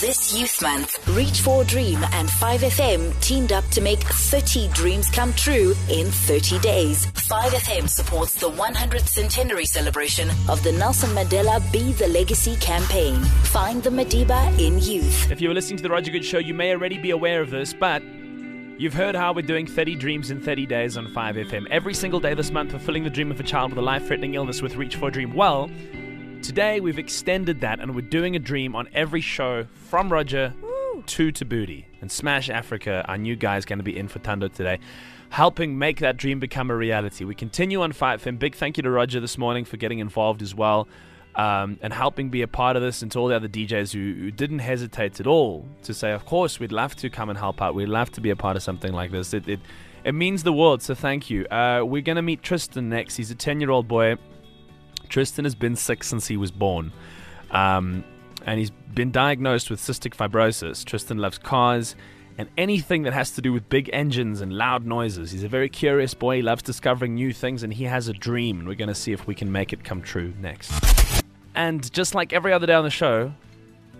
This Youth Month, Reach for Dream and 5FM teamed up to make 30 dreams come true in 30 days. 5FM supports the 100th centenary celebration of the Nelson Mandela Be the Legacy campaign. Find the Madiba in youth. If you were listening to the Roger Goode Show, you may already be aware of this, but You've heard how we're doing 30 dreams in 30 days on 5FM. Every single day this month, fulfilling the dream of a child with a life threatening illness with Reach for Dream. Well, today we've extended that and we're doing a dream on every show from Roger to Tabooty. And Smash Afrika, our new guy, is going to be in for Thando today, helping make that dream become a reality. We continue on 5FM. Big thank you to Roger this morning for getting involved as well um, and helping be a part of this, and to all the other DJs who, who, didn't hesitate at all to say, "Of course, we'd love to come and help out. We'd love to be a part of something like this." It it, it means the world. So thank you. Uh, we're gonna meet Tristan next. He's a ten-year-old boy. Tristan has been sick since he was born, um, and he's been diagnosed with cystic fibrosis. Tristan loves cars. And anything that has to do with big engines and loud noises. He's a very curious boy. He loves discovering new things, and he has a dream. And we're going to see if we can make it come true next. And just like every other day on the show,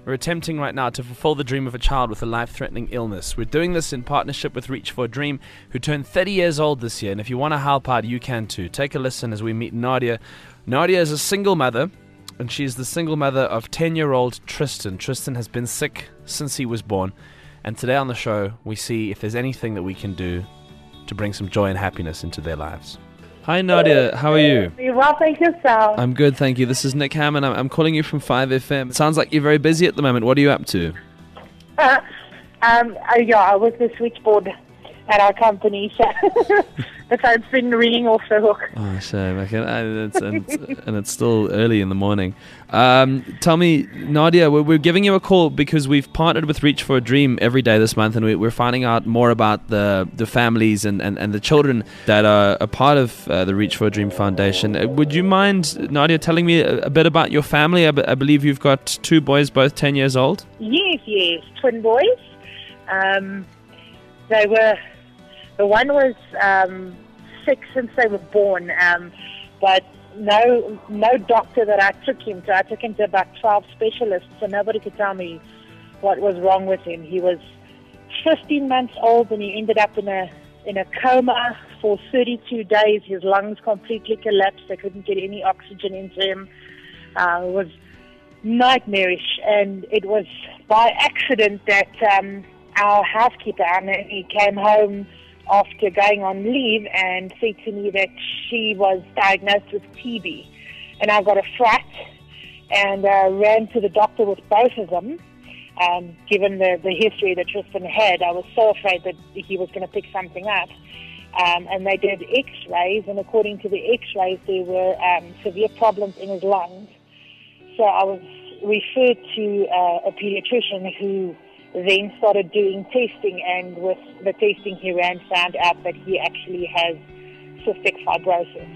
we're attempting right now to fulfill the dream of a child with a life threatening illness. We're doing this in partnership with Reach for a Dream, who turned 30 years old this year. And if you want to help out, you can too. Take a listen as we meet Nadia. Nadia is a single mother, and she is the single mother of 10 year old Tristan. Tristan has been sick since he was born. And today on the show, we see if there's anything that we can do to bring some joy and happiness into their lives. Hi, Nadia. How are you? Well, thank yourself. I'm good, thank you. This is Nick Hammond. I'm, I'm calling you from 5FM. It sounds like you're very busy at the moment. What are you up to? um, uh, yeah, I was the switchboard at our company, so the phone's been ringing off the hook. Oh, shame. Okay, and, it's, and, it's, and it's still early in the morning. Um, tell me, Nadia, we're, we're, giving you a call because we've partnered with Reach for a Dream every day this month, and we, are finding out more about the, the families and, and, and the children that are a part of uh, the Reach for a Dream Foundation. Uh, would you mind, Nadia, telling me a, a bit about your family? I, b- I believe you've got two boys, both 10 years old. Yes, yes, twin boys. Um, they were the one was um, sick since they were born, um, but no no doctor that I took him to. I took him to about 12 specialists, so nobody could tell me what was wrong with him. He was 15 months old and he ended up in a in a coma for 32 days. His lungs completely collapsed. They couldn't get any oxygen into him. Uh, it was nightmarish, and it was by accident that um, our housekeeper, Anna, he came home after going on leave and said to me that she was diagnosed with TB. And I got a fright and uh, ran to the doctor with both of them. Um, given the, the history that Tristan had, I was so afraid that he was going to pick something up. Um, and they did x-rays, and according to the x-rays, there were um, severe problems in his lungs. So I was referred to uh, a pediatrician who then started doing testing, and with the testing he ran, found out that he actually has cystic fibrosis,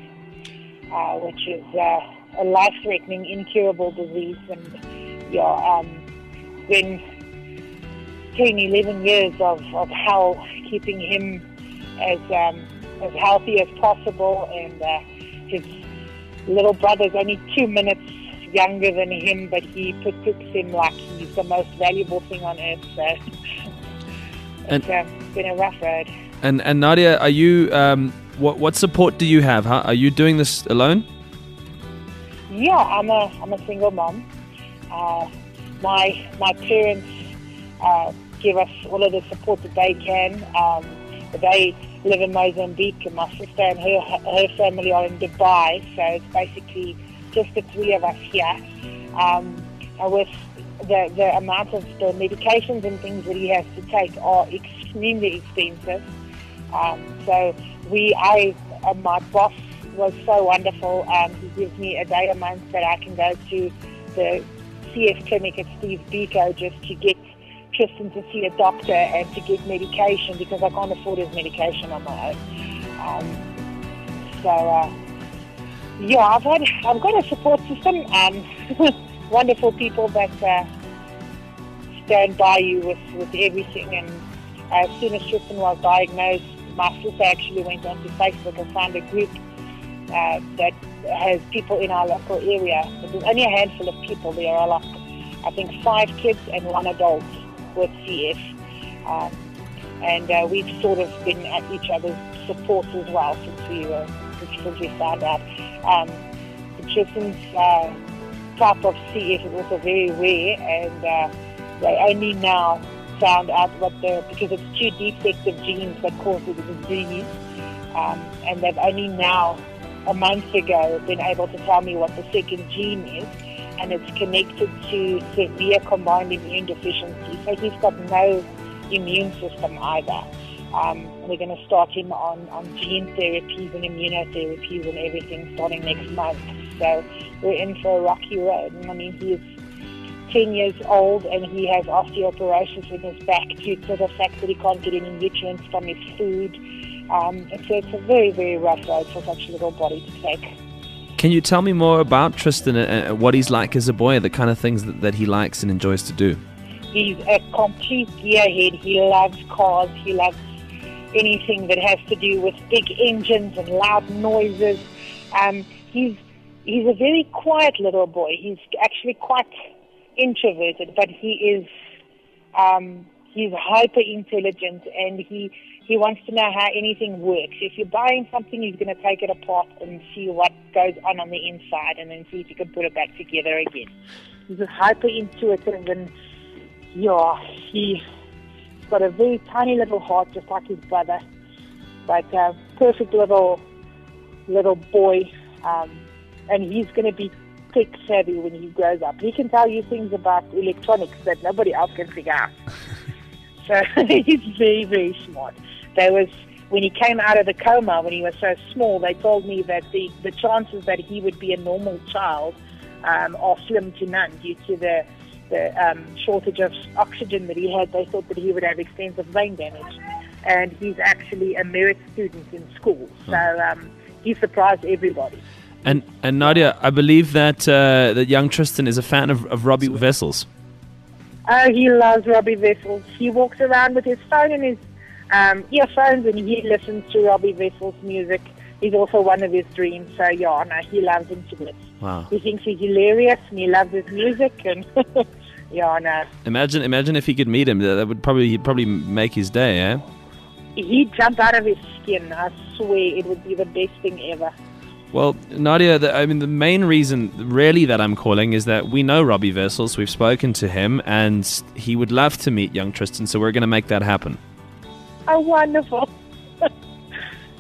uh, which is uh, a life-threatening, incurable disease. And yeah, um, then 10, 11 years of, of hell keeping him as um, as healthy as possible, and uh, his little brother's only two minutes younger than him, but he protects him like he's the most valuable thing on earth. So and, it's uh, been a rough road. And and Nadia, are you um, what what support do you have? Huh? Are you doing this alone? Yeah, I'm a I'm a single mom. Uh, my my parents uh, give us all of the support that they can. Um, they live in Mozambique, and my sister and her her family are in Dubai. So it's basically just the three of us here. Um, with the, the amount of the medications and things that he has to take are extremely expensive. Um, so we, I, uh, my boss was so wonderful. Um, he gives me a day a month that I can go to the CF clinic at Steve Biko just to get Tristan to see a doctor and to get medication because I can't afford his medication on my own. Um, so uh, yeah, I've had I've got a support system. Um, wonderful people that uh, stand by you with, with everything. And as soon as Tristan was diagnosed, my sister actually went onto Facebook and found a group uh, that has people in our local area. There's only a handful of people. There are like I think, five kids and one adult with CF. Um, and uh, we've sort of been at each other's support as well since we were since we found out. Um, Tristan's uh, type of CF is also very rare, and uh, they only now found out what the because it's two defective genes that cause the disease, um, and they've only now a month ago been able to tell me what the second gene is, and it's connected to severe combined immune deficiency. So he's got no immune system either. Um, we're going to start him on, on gene therapies and immunotherapies and everything starting next month. So we're in for a rocky road. And I mean, he's 10 years old and he has osteoporosis in his back due to the fact that he can't get any nutrients from his food. Um, so it's a very, very rough road for such a little body to take. Can you tell me more about Tristan and what he's like as a boy, the kind of things that, that he likes and enjoys to do? He's a complete gearhead. He loves cars. He loves anything that has to do with big engines and loud noises. Um, he's he's a very quiet little boy. He's actually quite introverted, but he is um, he's hyper intelligent and he he wants to know how anything works. If you're buying something, he's going to take it apart and see what goes on on the inside, and then see if he can put it back together again. He's hyper intuitive and yeah, he's got a very tiny little heart, just like his brother. But uh, perfect little little boy, um, and he's going to be tech savvy when he grows up. He can tell you things about electronics that nobody else can figure out. so he's very very smart. There was when he came out of the coma when he was so small. They told me that the the chances that he would be a normal child um, are slim to none due to the the um, shortage of oxygen that he had, they thought that he would have extensive brain damage. And he's actually a merit student in school. So um, he surprised everybody. And and Nadia, I believe that uh, that young Tristan is a fan of, of Robbie Wessels. Oh, he loves Robbie Wessels. He walks around with his phone and his um, earphones, and he listens to Robbie Wessels' music. He's also one of his dreams. So yeah, no, he loves him to bits. Wow. He thinks he's hilarious, and he loves his music, and Yeah, I know. Imagine, imagine if he could meet him. That would probably he'd probably make his day, eh? He'd jump out of his skin. I swear, it would be the best thing ever. Well, Nadia, the, I mean, the main reason, really, that I'm calling is that we know Robbie Wessels. We've spoken to him, and he would love to meet young Tristan. So we're going to make that happen. Oh, wonderful!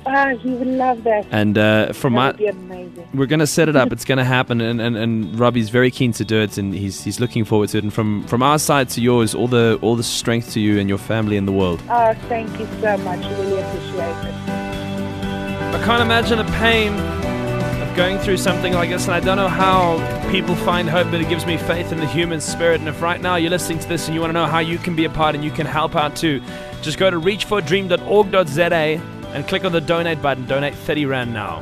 Ah, he would love that. And uh, from that my, we're going to set it up. it's going to happen, and, and, and Robbie's very keen to do it, and he's he's looking forward to it. And from from our side to yours, all the all the strength to you and your family in the world. Oh, thank you so much. Really appreciate it. I can't imagine the pain of going through something like this, and I don't know how people find hope, but it gives me faith in the human spirit. And if right now you're listening to this and you want to know how you can be a part and you can help out too, just go to reachfordream.org.za and click on the donate button. Donate 30 Rand now.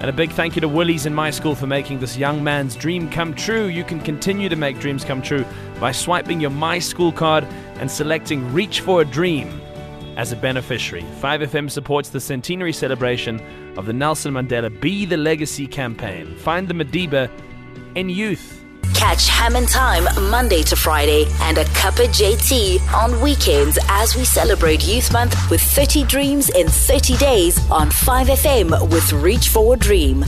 And a big thank you to Woolies in MySchool for making this young man's dream come true. You can continue to make dreams come true by swiping your MySchool card and selecting Reach for a Dream as a beneficiary. 5FM supports the centenary celebration of the Nelson Mandela Be the Legacy campaign. Find the Madiba in youth. Catch Hammond Time Monday to Friday and a cup of JT on weekends as we celebrate Youth Month with 30 Dreams in 30 days on 5FM with Reach for a Dream.